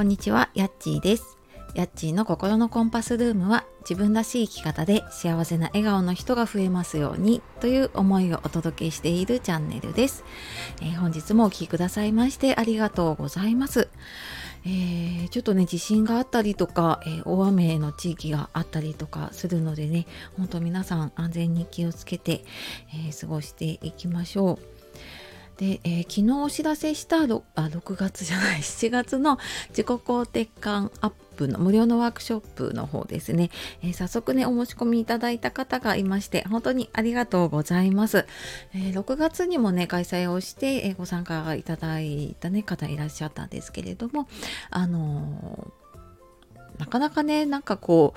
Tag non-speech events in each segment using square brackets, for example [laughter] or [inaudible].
こんにちは、やっちーです。やっちーの心のコンパスルームは自分らしい生き方で幸せな笑顔の人が増えますようにという思いをお届けしているチャンネルです。えー、本日もお聴きくださいましてありがとうございます。えー、ちょっとね地震があったりとか、えー、大雨の地域があったりとかするのでね本当皆さん安全に気をつけて、え過ごしていきましょう。で、えー、昨日お知らせした 6, あ6月じゃない7月の自己肯定感アップの無料のワークショップの方ですね、えー、早速ねお申し込みいただいた方がいまして本当にありがとうございます、えー、6月にもね開催をして、えご参加いただいた、ね、方いらっしゃったんですけれどもあのなかなかねなんかこ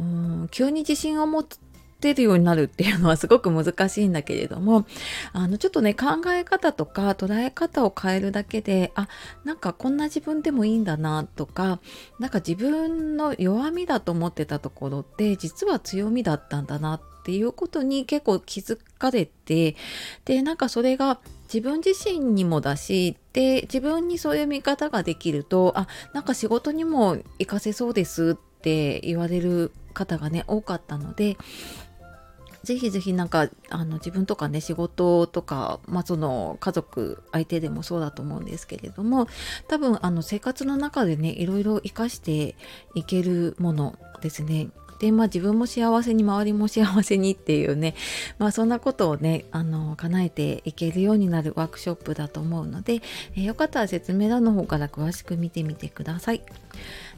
ううん急に自信を持つ出るようになるっていうのはすごく難しいんだけれどもあのちょっとね考え方とか捉え方を変えるだけであなんかこんな自分でもいいんだなとかなんか自分の弱みだと思ってたところって実は強みだったんだなっていうことに結構気づかれてでなんかそれが自分自身にもだしで自分にそういう見方ができるとあなんか仕事にも活かせそうですって言われる方がね多かったのでぜひぜひなんかあの自分とかね仕事とか、まあ、その家族相手でもそうだと思うんですけれども多分あの生活の中でねいろいろ活かしていけるものですね。でまあ自分も幸せに周りも幸せにっていうねまあそんなことをねあの叶えていけるようになるワークショップだと思うので、え、よかったら説明欄の方から詳しく見てみてください。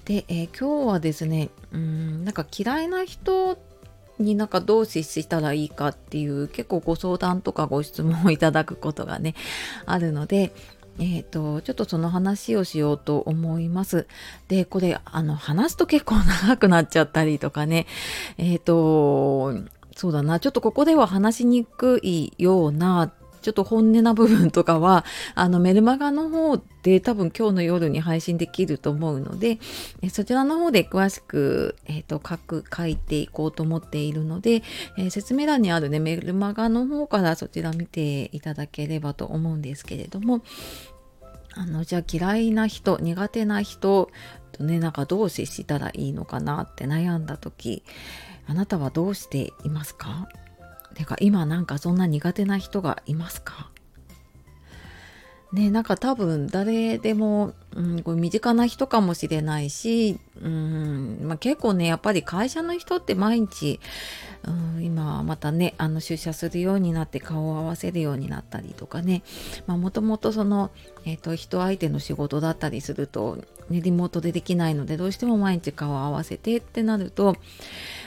で、えー、今日はですねうんなんか嫌いな人になんかどう接したらいいかっていう結構ご相談とかご質問をいただくことがね [laughs] あるのでえーと、ちょっとその話をしようと思います。でこれあの話すと結構長くなっちゃったりとかねえっ、ー、とそうだなちょっとここでは話しにくいようなちょっと本音な部分とかは、あのメルマガの方で多分今日の夜に配信できると思うので、えそちらの方で詳しく、えーと、書く、書いていこうと思っているので、えー、説明欄にあるね、メルマガの方からそちら見ていただければと思うんですけれども、あの、じゃあ嫌いな人、苦手な人とね、なんかどう接したらいいのかなって悩んだ時、あなたはどうしていますか？てか今なんかそんな苦手な人がいますか？ねなんか多分誰でも、うん、これ身近な人かもしれないし、うんまあ、結構ねやっぱり会社の人って毎日、うん、今またねあの出社するようになって顔を合わせるようになったりとかねもともとその、えーと、人相手の仕事だったりすると、ね、リモートでできないのでどうしても毎日顔を合わせてってなると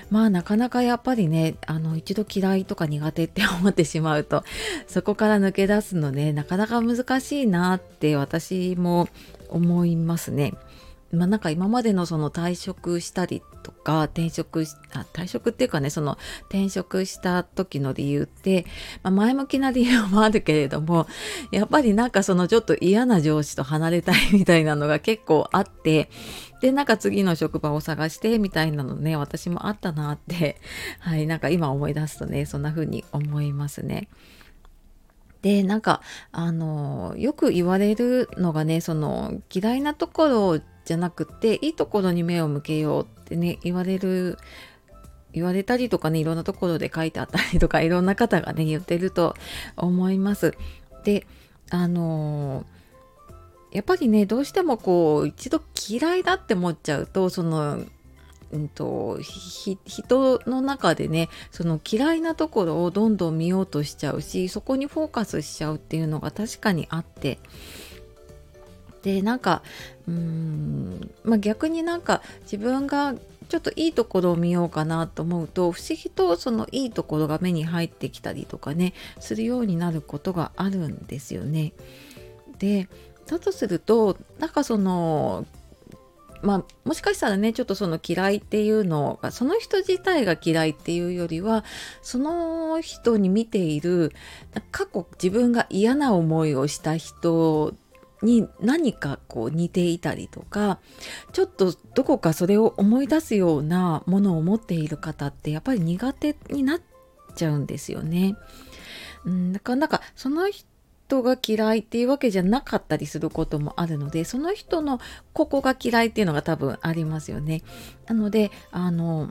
まあなかなかやっぱりねあの一度嫌いとか苦手って思ってしまうと [laughs] そこから抜け出すのねなかなか難しいなって私も思いますね。まあ、なんか今までのその退職したりとか転職あ退職っていうかねその転職した時の理由って、まあ、前向きな理由もあるけれどもやっぱりなんかそのちょっと嫌な上司と離れたいみたいなのが結構あってでなんか次の職場を探してみたいなのね私もあったなって [laughs] はいなんか今思い出すとねそんな風に思いますね。でなんかあのよく言われるのがねその嫌いなところじゃなくっていいところに目を向けようってね言われる言われたりとかねいろんなところで書いてあったりとかいろんな方がね言ってると思います。であのやっぱりねどうしてもこう一度嫌いだって思っちゃうとそのうんと、人の中でねその嫌いなところをどんどん見ようとしちゃうしそこにフォーカスしちゃうっていうのが確かにあってでなんかうーん、まあ、逆になんか自分がちょっといいところを見ようかなと思うと不思議とそのいいところが目に入ってきたりとかねするようになることがあるんですよね。でだとするとなんかそのまあ、もしかしたらねちょっとその嫌いっていうのがその人自体が嫌いっていうよりはその人に見ている過去自分が嫌な思いをした人に何かこう似ていたりとかちょっとどこかそれを思い出すようなものを持っている方ってやっぱり苦手になっちゃうんですよね。うん、だからなんかその人人が嫌いっていうわけじゃなかったりすることもあるのでその人のここが嫌いっていうのが多分ありますよね。なのであの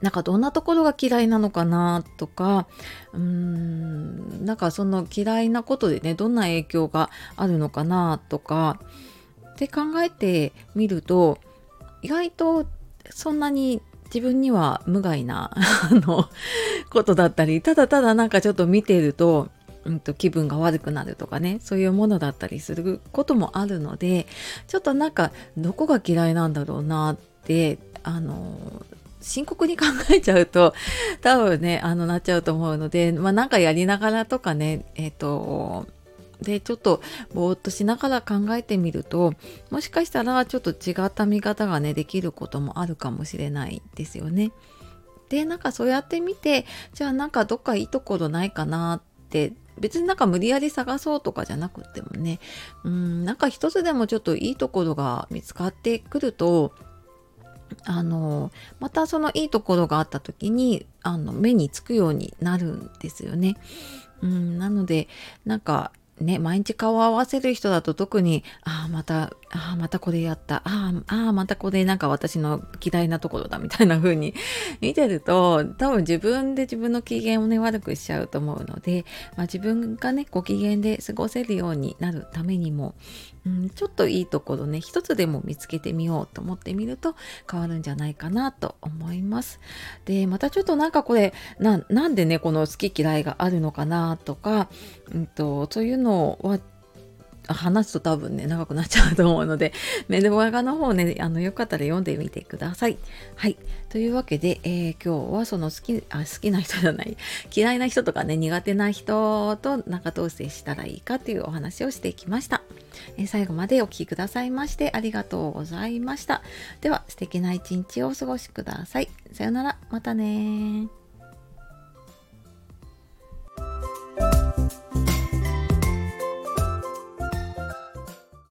なんかどんなところが嫌いなのかなとかうーんなんかその嫌いなことでねどんな影響があるのかなとかって考えてみると意外とそんなに自分には無害な [laughs] あのことだったりただただなんかちょっと見てると,、うんと気分が悪くなるとかねそういうものだったりすることもあるのでちょっとなんかどこが嫌いなんだろうなってあの深刻に考えちゃうと [laughs] 多分ねあのなっちゃうと思うのでまあなんかやりながらとかねえっ、ー、とでちょっとぼーっとしながら考えてみるともしかしたらちょっと違った見方がねできることもあるかもしれないですよね。でなんかそうやってみてじゃあなんかどっかいいところないかなって別になんか無理やり探そうとかじゃなくてもねうんなんか一つでもちょっといいところが見つかってくるとあのまたそのいいところがあった時にあの目につくようになるんですよね。うんなのでなんかね、毎日顔を合わせる人だと特に、ああ、また、ああ、またこれやった、ああ、またこれなんか私の嫌いなところだみたいな風に [laughs] 見てると、多分自分で自分の機嫌をね、悪くしちゃうと思うので、まあ、自分がね、ご機嫌で過ごせるようになるためにも、うん、ちょっといいところね、一つでも見つけてみようと思ってみると変わるんじゃないかなと思います。で、またちょっとなんかこれ、ななんでね、この好き嫌いがあるのかなとか、うんと、そういうのは話すと多分ね、長くなっちゃうと思うので、[laughs] メルマガの方ね、あの、よかったら読んでみてください。はい。というわけで、えー、今日はその好き、あ、好きな人じゃない、[laughs] 嫌いな人とかね、苦手な人と仲どう接したらいいかというお話をしてきました。えー、最後までお聴きくださいましてありがとうございました。では、素敵な一日をお過ごしください。さよなら、またね